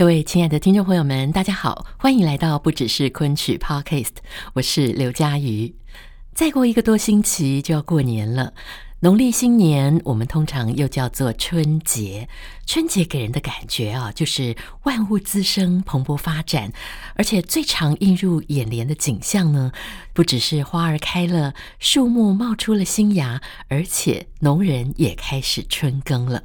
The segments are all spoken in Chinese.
各位亲爱的听众朋友们，大家好，欢迎来到不只是昆曲 Podcast，我是刘佳瑜。再过一个多星期就要过年了，农历新年我们通常又叫做春节。春节给人的感觉啊，就是万物滋生、蓬勃发展，而且最常映入眼帘的景象呢，不只是花儿开了，树木冒出了新芽，而且农人也开始春耕了。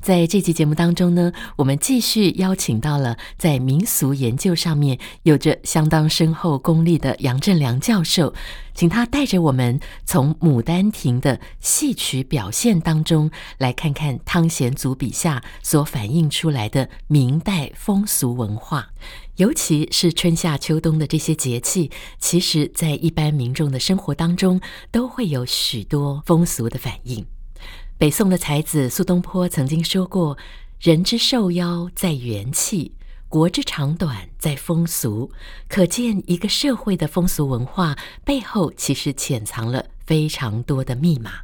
在这期节目当中呢，我们继续邀请到了在民俗研究上面有着相当深厚功力的杨振良教授，请他带着我们从《牡丹亭》的戏曲表现当中，来看看汤显祖笔下所反映出来的明代风俗文化，尤其是春夏秋冬的这些节气，其实在一般民众的生活当中都会有许多风俗的反应。北宋的才子苏东坡曾经说过：“人之寿夭在元气，国之长短在风俗。”可见一个社会的风俗文化背后，其实潜藏了非常多的密码。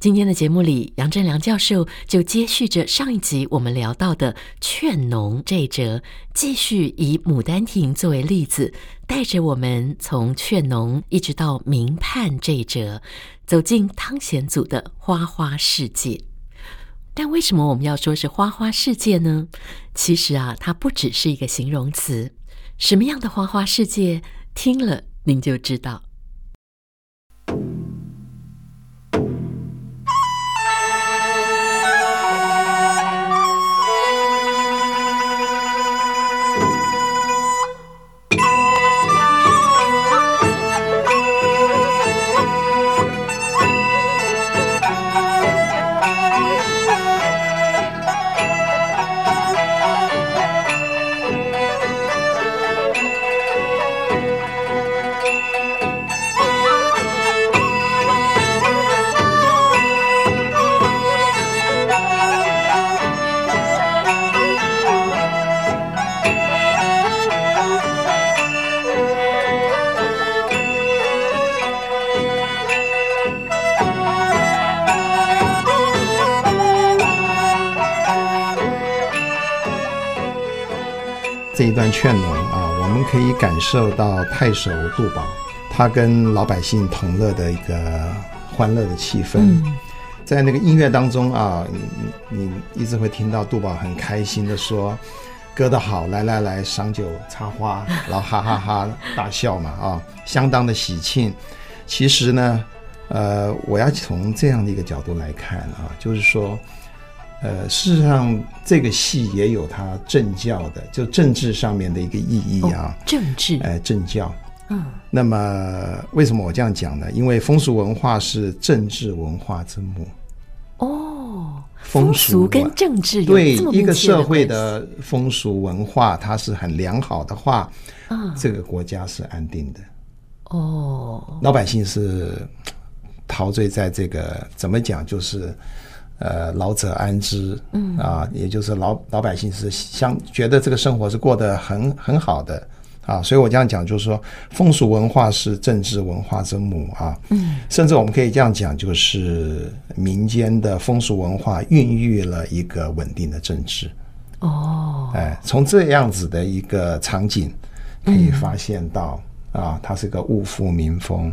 今天的节目里，杨振良教授就接续着上一集我们聊到的劝农这一则，继续以《牡丹亭》作为例子，带着我们从劝农一直到明判这一则，走进汤显祖的花花世界。但为什么我们要说是花花世界呢？其实啊，它不只是一个形容词。什么样的花花世界？听了您就知道。劝农啊，我们可以感受到太守杜宝他跟老百姓同乐的一个欢乐的气氛。嗯、在那个音乐当中啊，你你一直会听到杜宝很开心的说：“歌得好，来来来，赏酒插花，然后哈哈哈哈大笑嘛啊，相当的喜庆。”其实呢，呃，我要从这样的一个角度来看啊，就是说。呃，事实上，这个戏也有它政教的，就政治上面的一个意义啊。哦、政治，哎、呃，政教。嗯。那么，为什么我这样讲呢？因为风俗文化是政治文化之母。哦，风俗跟政治有对一个社会的风俗文化，它是很良好的话，嗯，这个国家是安定的。哦，老百姓是陶醉在这个，怎么讲就是。呃，老者安之，嗯。啊，也就是老老百姓是相觉得这个生活是过得很很好的啊，所以我这样讲就是说，风俗文化是政治文化之母啊，嗯，甚至我们可以这样讲，就是民间的风俗文化孕育了一个稳定的政治，哦，哎，从这样子的一个场景可以发现到、嗯、啊，它是个物阜民丰。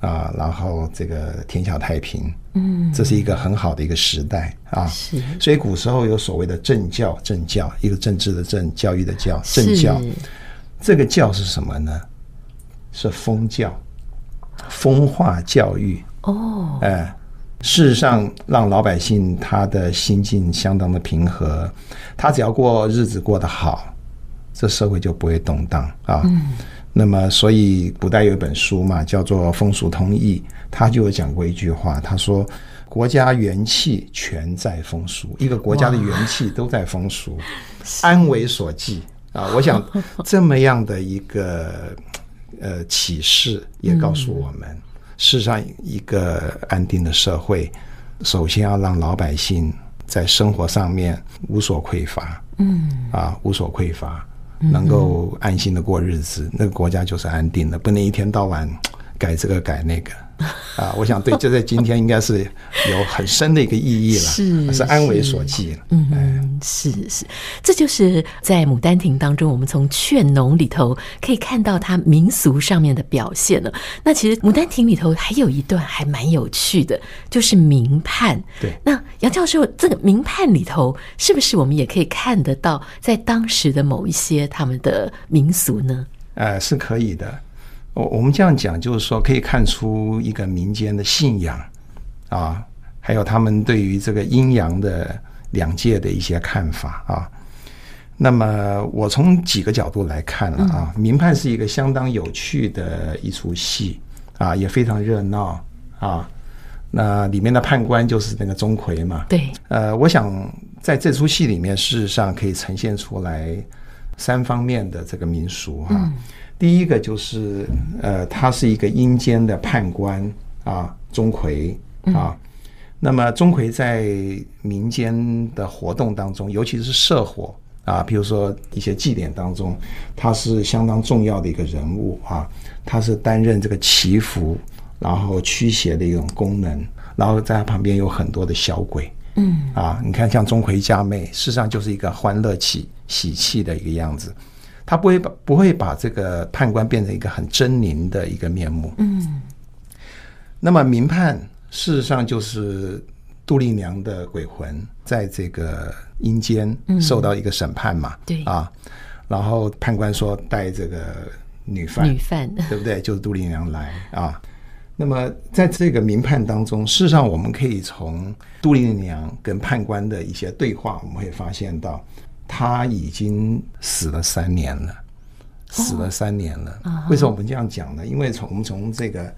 啊，然后这个天下太平，嗯，这是一个很好的一个时代啊。是，所以古时候有所谓的政教，政教一个政治的政，教育的教，政教。这个教是什么呢？是风教，风化教育。哦，哎，事实上让老百姓他的心境相当的平和，他只要过日子过得好，这社会就不会动荡啊。嗯那么，所以古代有一本书嘛，叫做《风俗通义》，他就有讲过一句话，他说：“国家元气全在风俗，一个国家的元气都在风俗，安为所寄啊。”我想 这么样的一个呃启示，也告诉我们，事实上一个安定的社会，首先要让老百姓在生活上面无所匮乏，嗯啊，无所匮乏。能够安心的过日子，那个国家就是安定的，不能一天到晚 改这个改那个。啊，我想对，这在今天应该是有很深的一个意义了，是是安为所寄了。嗯，是是，这就是在《牡丹亭》当中，我们从劝农里头可以看到它民俗上面的表现了。那其实《牡丹亭》里头还有一段还蛮有趣的，就是民判。对，那杨教授，这个民判里头是不是我们也可以看得到，在当时的某一些他们的民俗呢？呃，是可以的。我我们这样讲，就是说可以看出一个民间的信仰啊，还有他们对于这个阴阳的两界的一些看法啊。那么我从几个角度来看了啊，嗯、民盼是一个相当有趣的一出戏啊，也非常热闹啊。那里面的判官就是那个钟馗嘛。对。呃，我想在这出戏里面，事实上可以呈现出来三方面的这个民俗哈。嗯第一个就是，呃，他是一个阴间的判官啊，钟馗啊。那么钟馗在民间的活动当中，尤其是社火啊，比如说一些祭典当中，他是相当重要的一个人物啊。他是担任这个祈福，然后驱邪的一种功能，然后在他旁边有很多的小鬼，嗯啊，你看像钟馗家妹，事实上就是一个欢乐气、喜气的一个样子。他不会把不会把这个判官变成一个很狰狞的一个面目。嗯，那么民判事实上就是杜丽娘的鬼魂在这个阴间受到一个审判嘛。对啊，然后判官说带这个女犯，女犯 对不对？就是杜丽娘来啊。那么在这个民判当中，事实上我们可以从杜丽娘跟判官的一些对话，我们会发现到。他已经死了三年了，死了三年了。为什么我们这样讲呢？因为从我们从这个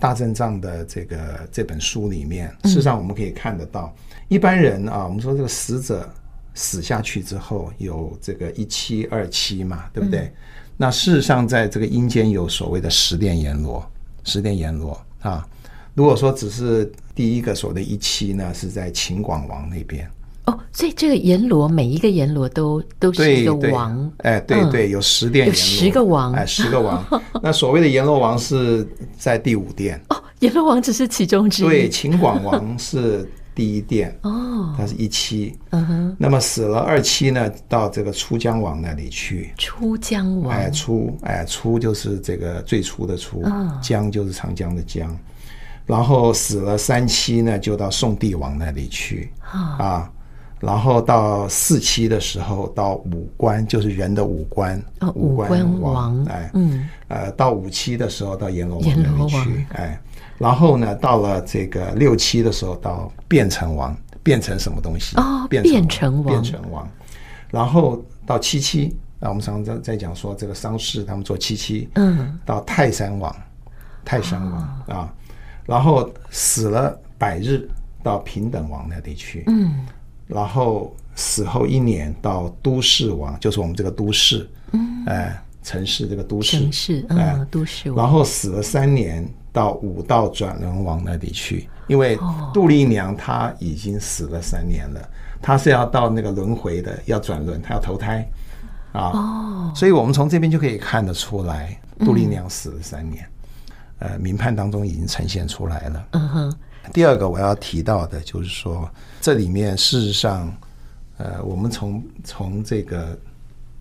大正藏的这个这本书里面，事实上我们可以看得到，一般人啊，我们说这个死者死下去之后有这个一期二期嘛，对不对？那事实上在这个阴间有所谓的十殿阎罗，十殿阎罗啊。如果说只是第一个所谓的一期呢，是在秦广王那边。哦，所以这个阎罗每一个阎罗都都是一个王，哎，对对，有十殿阎罗，有十个王，哎，十个王。那所谓的阎罗王是在第五殿哦，阎罗王只是其中之一。对，秦广王是第一殿哦，他是一期。嗯哼，那么死了二期呢，到这个出江王那里去。出江王，哎，出哎出就是这个最初的初，江就是长江的江。然后死了三期呢，就到宋帝王那里去啊。然后到四期的时候，到五官就是人的五官，哦、五官王，哎，嗯，呃，到五期的时候到阎罗王那里去，哎，然后呢，到了这个六期的时候到变成王，变成什么东西？哦，变成王，变成王。然后到七期，那我们常常在讲说这个丧事，他们做七期，嗯，到泰山王，泰山王啊，然后死了百日，到平等王那里去，嗯。然后死后一年到都市王，就是我们这个都市，嗯，哎，城市这个都市，城市，嗯，都市王。然后死了三年到武道转轮王那里去，因为杜丽娘她已经死了三年了，她是要到那个轮回的，要转轮，她要投胎，啊，哦，所以我们从这边就可以看得出来，杜丽娘死了三年，呃，民判当中已经呈现出来了，嗯哼。第二个我要提到的就是说，这里面事实上，呃，我们从从这个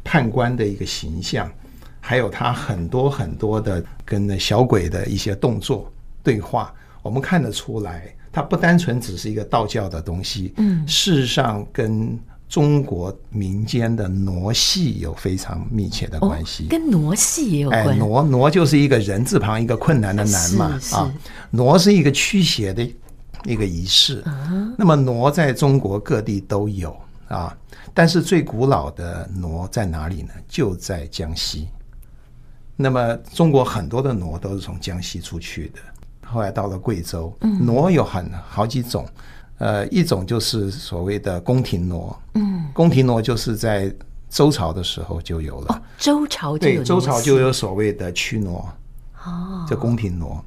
判官的一个形象，还有他很多很多的跟那小鬼的一些动作对话，我们看得出来，它不单纯只是一个道教的东西，嗯，事实上跟。中国民间的傩戏有非常密切的关系，跟傩戏也有关傩傩就是一个人字旁一个困难的难嘛，啊，傩是一个驱邪的一个仪式。那么傩在中国各地都有啊，但是最古老的傩在哪里呢？就在江西。那么中国很多的傩都是从江西出去的，后来到了贵州。傩有很好几种，呃，一种就是所谓的宫廷傩。嗯，宫廷傩就是在周朝的时候就有了。哦，周朝就有。对，周朝就有所谓的驱傩。哦，叫宫廷傩。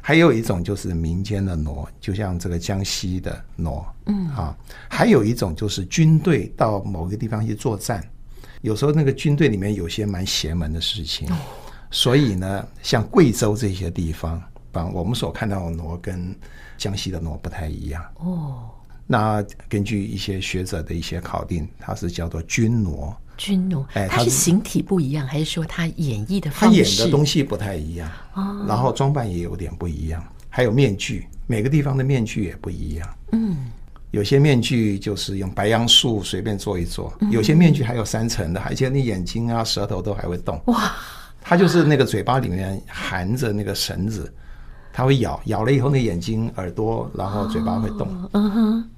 还有一种就是民间的傩，就像这个江西的傩。嗯，啊，还有一种就是军队到某个地方去作战。有时候那个军队里面有些蛮邪门的事情，所以呢，像贵州这些地方，把我们所看到的傩跟江西的骡不太一样。哦，那根据一些学者的一些考定，它是叫做军骡。军骡，哎，它是形体不一样，还是说它演绎的方式？它演的东西不太一样，然后装扮也有点不一样，还有面具，每个地方的面具也不一样。嗯。有些面具就是用白杨树随便做一做，有些面具还有三层的，而且你眼睛啊、舌头都还会动。哇！它就是那个嘴巴里面含着那个绳子，它会咬，咬了以后那眼睛、耳朵，然后嘴巴会动。嗯哼。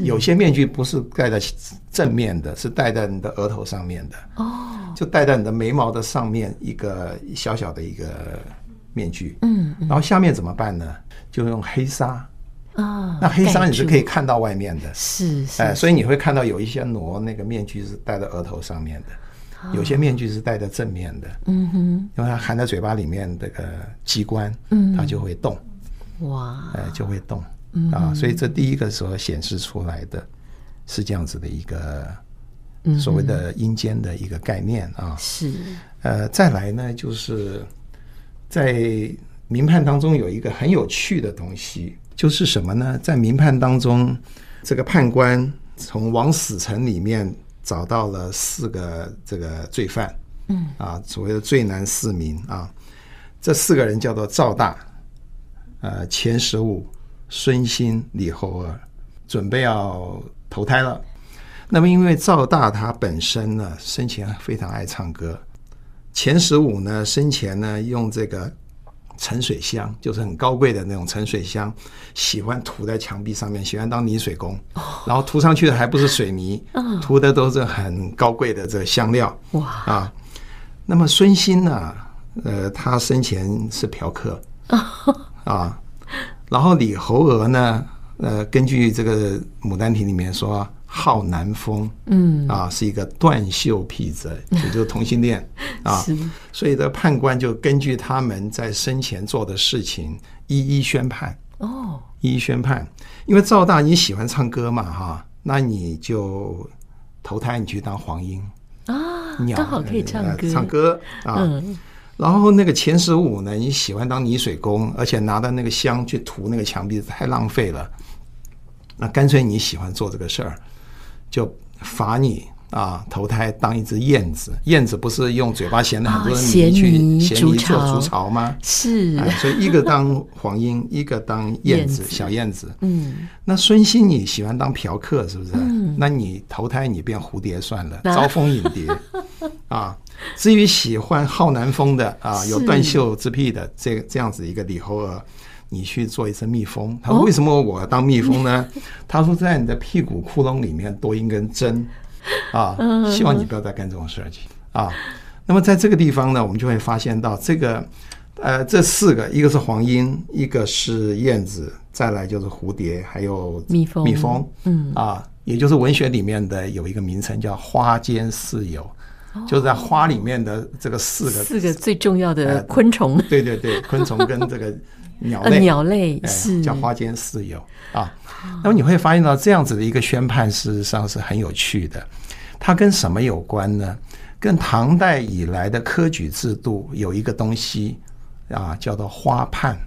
有些面具不是戴在正面的，是戴在你的额头上面的。哦。就戴在你的眉毛的上面一个小小的一个面具。嗯。然后下面怎么办呢？就用黑纱。啊，那黑纱你是可以看到外面的，是，哎，所以你会看到有一些挪那个面具是戴在额头上面的，有些面具是戴在正面的，嗯哼，因为它含在嘴巴里面这个机关，嗯，它就会动，哇，呃，就会动，嗯啊，所以这第一个时候显示出来的是这样子的一个所谓的阴间的一个概念啊，是，呃，再来呢，就是在民判当中有一个很有趣的东西。就是什么呢？在民判当中，这个判官从枉死城里面找到了四个这个罪犯，嗯啊，所谓的最难四民啊，这四个人叫做赵大、呃钱十五、孙兴、李猴儿，准备要投胎了。那么因为赵大他本身呢生前非常爱唱歌，钱十五呢生前呢用这个。沉水香就是很高贵的那种沉水香，喜欢涂在墙壁上面，喜欢当泥水工，然后涂上去的还不是水泥，涂的都是很高贵的这个香料。哇啊！那么孙兴呢？呃，他生前是嫖客啊。然后李侯娥呢？呃，根据这个《牡丹亭》里面说。好男风，嗯啊，是一个断袖癖者，也就是同性恋啊。所以这判官就根据他们在生前做的事情，一一宣判。哦，一一宣判，因为赵大你喜欢唱歌嘛，哈，那你就投胎你去当黄莺啊，刚好可以唱歌，唱歌啊。然后那个钱十五呢，你喜欢当泥水工，而且拿着那个香去涂那个墙壁太浪费了，那干脆你喜欢做这个事儿。就罚你啊，投胎当一只燕子。燕子不是用嘴巴衔了很多的泥去衔泥做筑巢吗？是、啊，所以一个当黄莺，一个当 燕子，小燕子。嗯，那孙兴你喜欢当嫖客是不是？嗯，那你投胎你变蝴蝶算了，招蜂引蝶 啊。至于喜欢好南风的啊，有断袖之癖的这这样子一个李猴儿。你去做一只蜜蜂，他说：“为什么我要当蜜蜂呢？”哦、他说：“在你的屁股窟窿里面多一根针。啊，希望你不要再干这种事情啊。”那么在这个地方呢，我们就会发现到这个呃，这四个，一个是黄莺，一个是燕子，再来就是蝴蝶，还有蜜蜂。蜜蜂，嗯。啊，也就是文学里面的有一个名称叫花间四友，哦、就是在花里面的这个四个四个最重要的昆虫。呃、对对对，昆虫跟这个。鸟类，鸟类是叫花间四友啊。那么你会发现到这样子的一个宣判，事实上是很有趣的。它跟什么有关呢？跟唐代以来的科举制度有一个东西啊，叫做花判。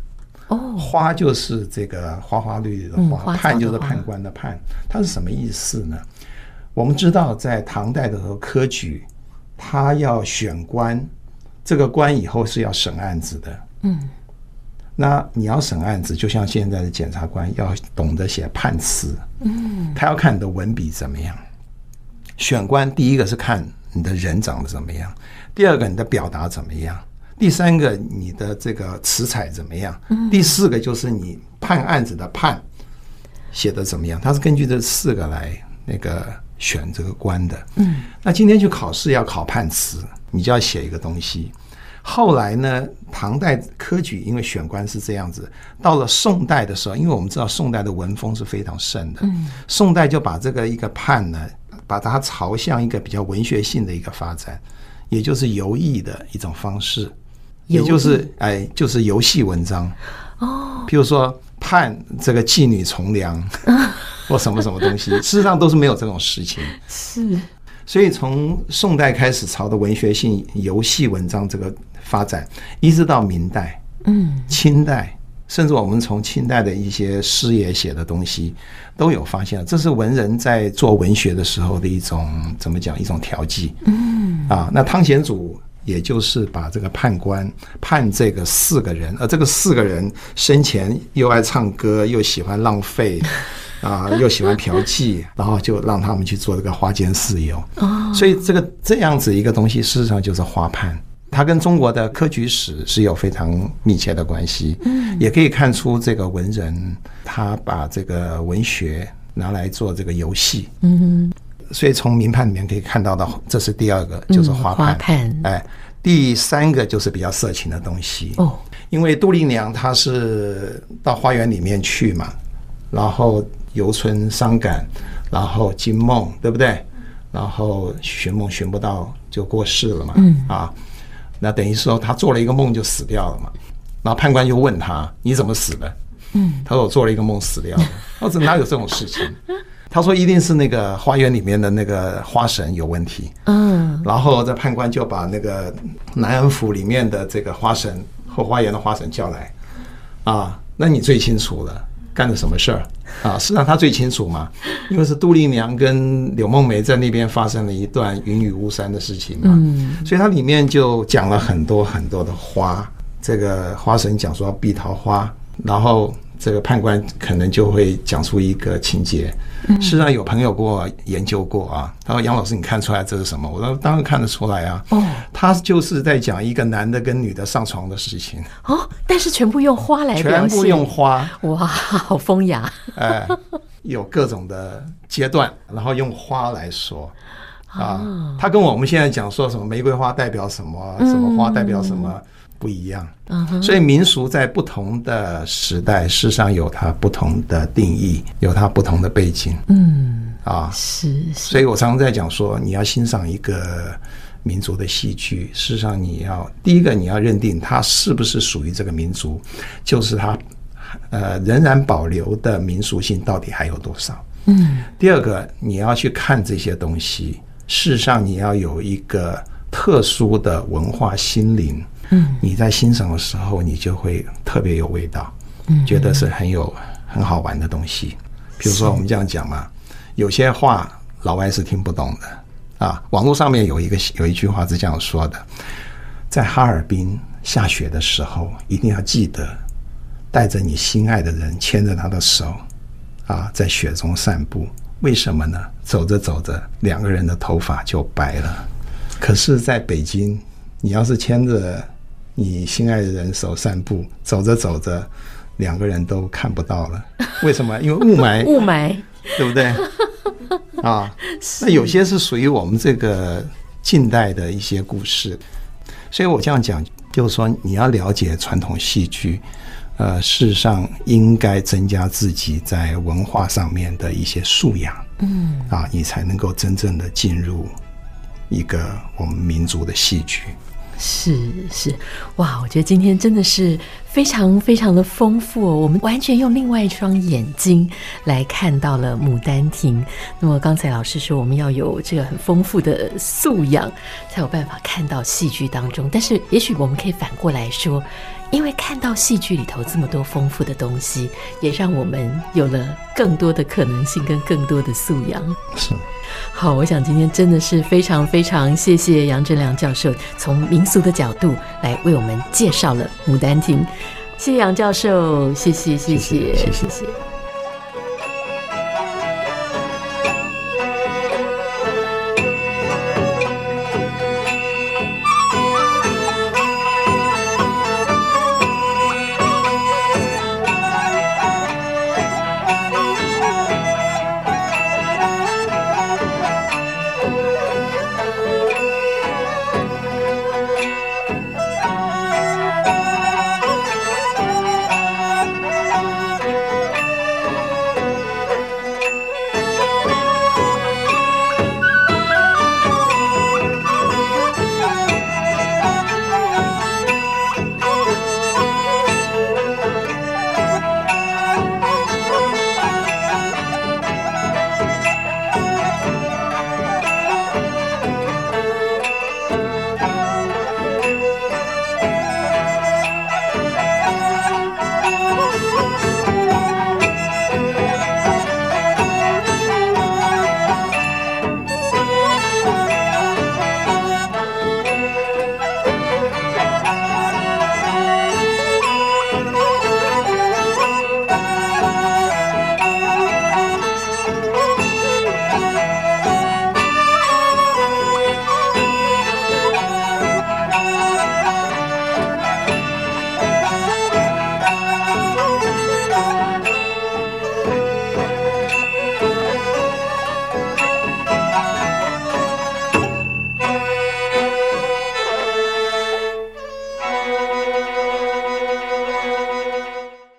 哦，花就是这个花花绿绿的花，判就是判官的判。它是什么意思呢？我们知道，在唐代的时候，科举他要选官，这个官以后是要审案子的。嗯。那你要审案子，就像现在的检察官要懂得写判词，嗯，他要看你的文笔怎么样。选官第一个是看你的人长得怎么样，第二个你的表达怎么样，第三个你的这个词采怎么样，第四个就是你判案子的判写的怎么样。他是根据这四个来那个选这个官的。嗯，那今天去考试要考判词，你就要写一个东西。后来呢，唐代科举因为选官是这样子，到了宋代的时候，因为我们知道宋代的文风是非常盛的，嗯，宋代就把这个一个判呢，把它朝向一个比较文学性的一个发展，也就是游艺的一种方式，也就是哎，就是游戏文章。哦，譬如说判这个妓女从良，或什么什么东西，事实上都是没有这种事情，是。所以从宋代开始，朝的文学性游戏文章这个发展，一直到明代、嗯，清代，甚至我们从清代的一些师爷写的东西，都有发现，这是文人在做文学的时候的一种怎么讲？一种调剂。嗯，啊，那汤显祖也就是把这个判官判这个四个人，而这个四个人生前又爱唱歌，又喜欢浪费。啊，又喜欢嫖妓，然后就让他们去做这个花间四游。哦，所以这个这样子一个东西，事实上就是花判，它跟中国的科举史是有非常密切的关系。嗯，也可以看出这个文人他把这个文学拿来做这个游戏。嗯，所以从名判里面可以看到的，这是第二个，就是花判。花判。哎，第三个就是比较色情的东西。哦，因为杜丽娘她是到花园里面去嘛，然后。游春伤感，然后惊梦，对不对？然后寻梦寻不到，就过世了嘛。嗯啊，那等于说她做了一个梦就死掉了嘛。然后判官就问他：“你怎么死的？”嗯，他说：“我做了一个梦死掉了。”他说：“哪有这种事情？” 他说：“一定是那个花园里面的那个花神有问题。”嗯，然后这判官就把那个南安府里面的这个花神后花园的花神叫来。啊，那你最清楚了。干了什么事儿啊？事实上他最清楚嘛，因为是杜丽娘跟柳梦梅在那边发生了一段云雨巫山的事情嘛，嗯所以它里面就讲了很多很多的花。这个花神讲说要避桃花，然后。这个判官可能就会讲出一个情节。事实上，有朋友跟我研究过啊，他说：“杨老师，你看出来这是什么？”我说：“当然看得出来啊。”哦，他就是在讲一个男的跟女的上床的事情。哦，但是全部用花来全部用花，哇，好风雅。哎，有各种的阶段，然后用花来说啊。他跟我们现在讲说什么玫瑰花代表什么，什么花代表什么。不一样，所以民俗在不同的时代，事实上有它不同的定义，有它不同的背景。嗯，啊，是，所以我常常在讲说，你要欣赏一个民族的戏剧，事实上你要第一个你要认定它是不是属于这个民族，就是它呃仍然保留的民俗性到底还有多少。嗯，第二个你要去看这些东西，事实上你要有一个特殊的文化心灵。嗯，你在欣赏的时候，你就会特别有味道，嗯，觉得是很有很好玩的东西。比如说我们这样讲嘛，有些话老外是听不懂的啊。网络上面有一个有一句话是这样说的：在哈尔滨下雪的时候，一定要记得带着你心爱的人，牵着他的手啊，在雪中散步。为什么呢？走着走着，两个人的头发就白了。可是，在北京，你要是牵着你心爱的人手散步，走着走着，两个人都看不到了。为什么？因为雾霾，雾霾，对不对？啊，那有些是属于我们这个近代的一些故事。所以我这样讲，就是说你要了解传统戏剧，呃，事实上应该增加自己在文化上面的一些素养，嗯，啊，你才能够真正的进入一个我们民族的戏剧。是是，哇！我觉得今天真的是非常非常的丰富哦，我们完全用另外一双眼睛来看到了《牡丹亭》。那么刚才老师说，我们要有这个很丰富的素养，才有办法看到戏剧当中。但是，也许我们可以反过来说。因为看到戏剧里头这么多丰富的东西，也让我们有了更多的可能性跟更多的素养。是，好，我想今天真的是非常非常谢谢杨振良教授从民俗的角度来为我们介绍了《牡丹亭》。谢谢杨教授，谢谢谢谢谢谢。谢谢谢谢。